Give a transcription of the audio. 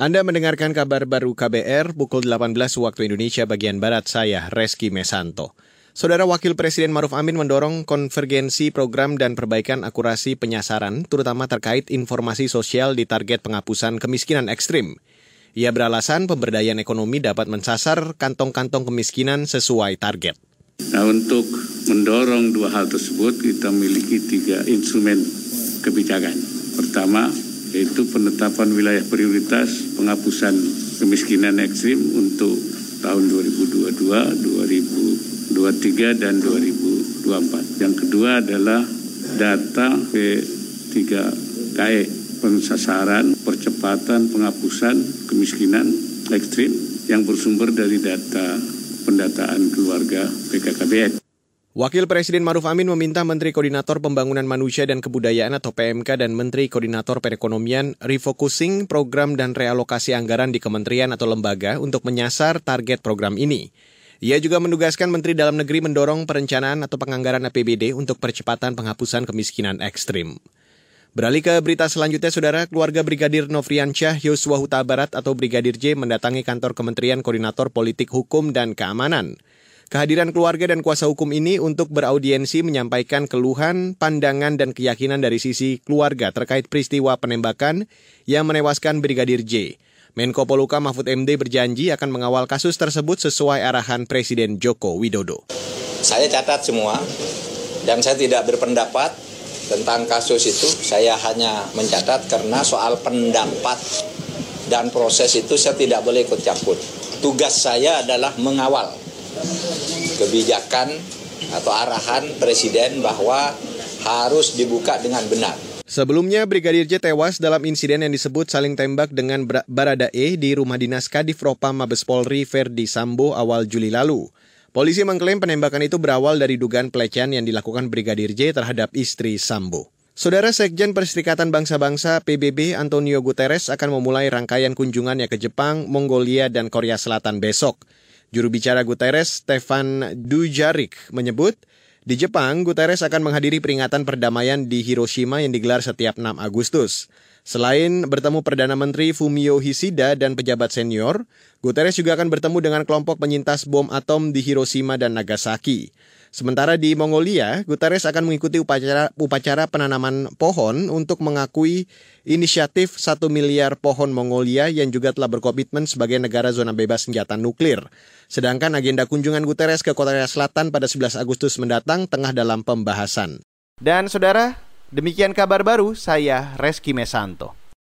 Anda mendengarkan kabar baru KBR pukul 18 waktu Indonesia bagian Barat saya, Reski Mesanto. Saudara Wakil Presiden Maruf Amin mendorong konvergensi program dan perbaikan akurasi penyasaran, terutama terkait informasi sosial di target penghapusan kemiskinan ekstrim. Ia beralasan pemberdayaan ekonomi dapat mensasar kantong-kantong kemiskinan sesuai target. Nah untuk mendorong dua hal tersebut kita memiliki tiga instrumen kebijakan. Pertama, yaitu penetapan wilayah prioritas penghapusan kemiskinan ekstrim untuk tahun 2022, 2023, dan 2024. Yang kedua adalah data P3KE, pensasaran percepatan penghapusan kemiskinan ekstrim yang bersumber dari data pendataan keluarga PKKBN. Wakil Presiden Maruf Amin meminta Menteri Koordinator Pembangunan Manusia dan Kebudayaan atau PMK dan Menteri Koordinator Perekonomian refocusing program dan realokasi anggaran di kementerian atau lembaga untuk menyasar target program ini. Ia juga menugaskan Menteri Dalam Negeri mendorong perencanaan atau penganggaran APBD untuk percepatan penghapusan kemiskinan ekstrim. Beralih ke berita selanjutnya, Saudara, keluarga Brigadir Nofriansyah Yosua Huta Barat atau Brigadir J mendatangi kantor Kementerian Koordinator Politik Hukum dan Keamanan. Kehadiran keluarga dan kuasa hukum ini untuk beraudiensi menyampaikan keluhan, pandangan, dan keyakinan dari sisi keluarga terkait peristiwa penembakan yang menewaskan Brigadir J. Menko Poluka Mahfud MD berjanji akan mengawal kasus tersebut sesuai arahan Presiden Joko Widodo. Saya catat semua dan saya tidak berpendapat tentang kasus itu. Saya hanya mencatat karena soal pendapat dan proses itu saya tidak boleh ikut campur. Tugas saya adalah mengawal kebijakan atau arahan presiden bahwa harus dibuka dengan benar. Sebelumnya, Brigadir J tewas dalam insiden yang disebut saling tembak dengan Barada E di rumah dinas Kadif Propam Mabes Polri Verdi Sambo awal Juli lalu. Polisi mengklaim penembakan itu berawal dari dugaan pelecehan yang dilakukan Brigadir J terhadap istri Sambo. Saudara Sekjen Perserikatan Bangsa-Bangsa PBB Antonio Guterres akan memulai rangkaian kunjungannya ke Jepang, Mongolia, dan Korea Selatan besok. Juru bicara Guterres, Stefan Dujarik, menyebut di Jepang, Guterres akan menghadiri peringatan perdamaian di Hiroshima yang digelar setiap 6 Agustus. Selain bertemu Perdana Menteri Fumio Kishida dan pejabat senior, Guterres juga akan bertemu dengan kelompok penyintas bom atom di Hiroshima dan Nagasaki. Sementara di Mongolia, Guterres akan mengikuti upacara, upacara penanaman pohon untuk mengakui inisiatif 1 miliar pohon Mongolia yang juga telah berkomitmen sebagai negara zona bebas senjata nuklir. Sedangkan agenda kunjungan Guterres ke Korea Selatan pada 11 Agustus mendatang tengah dalam pembahasan. Dan saudara, demikian kabar baru saya Reski Mesanto.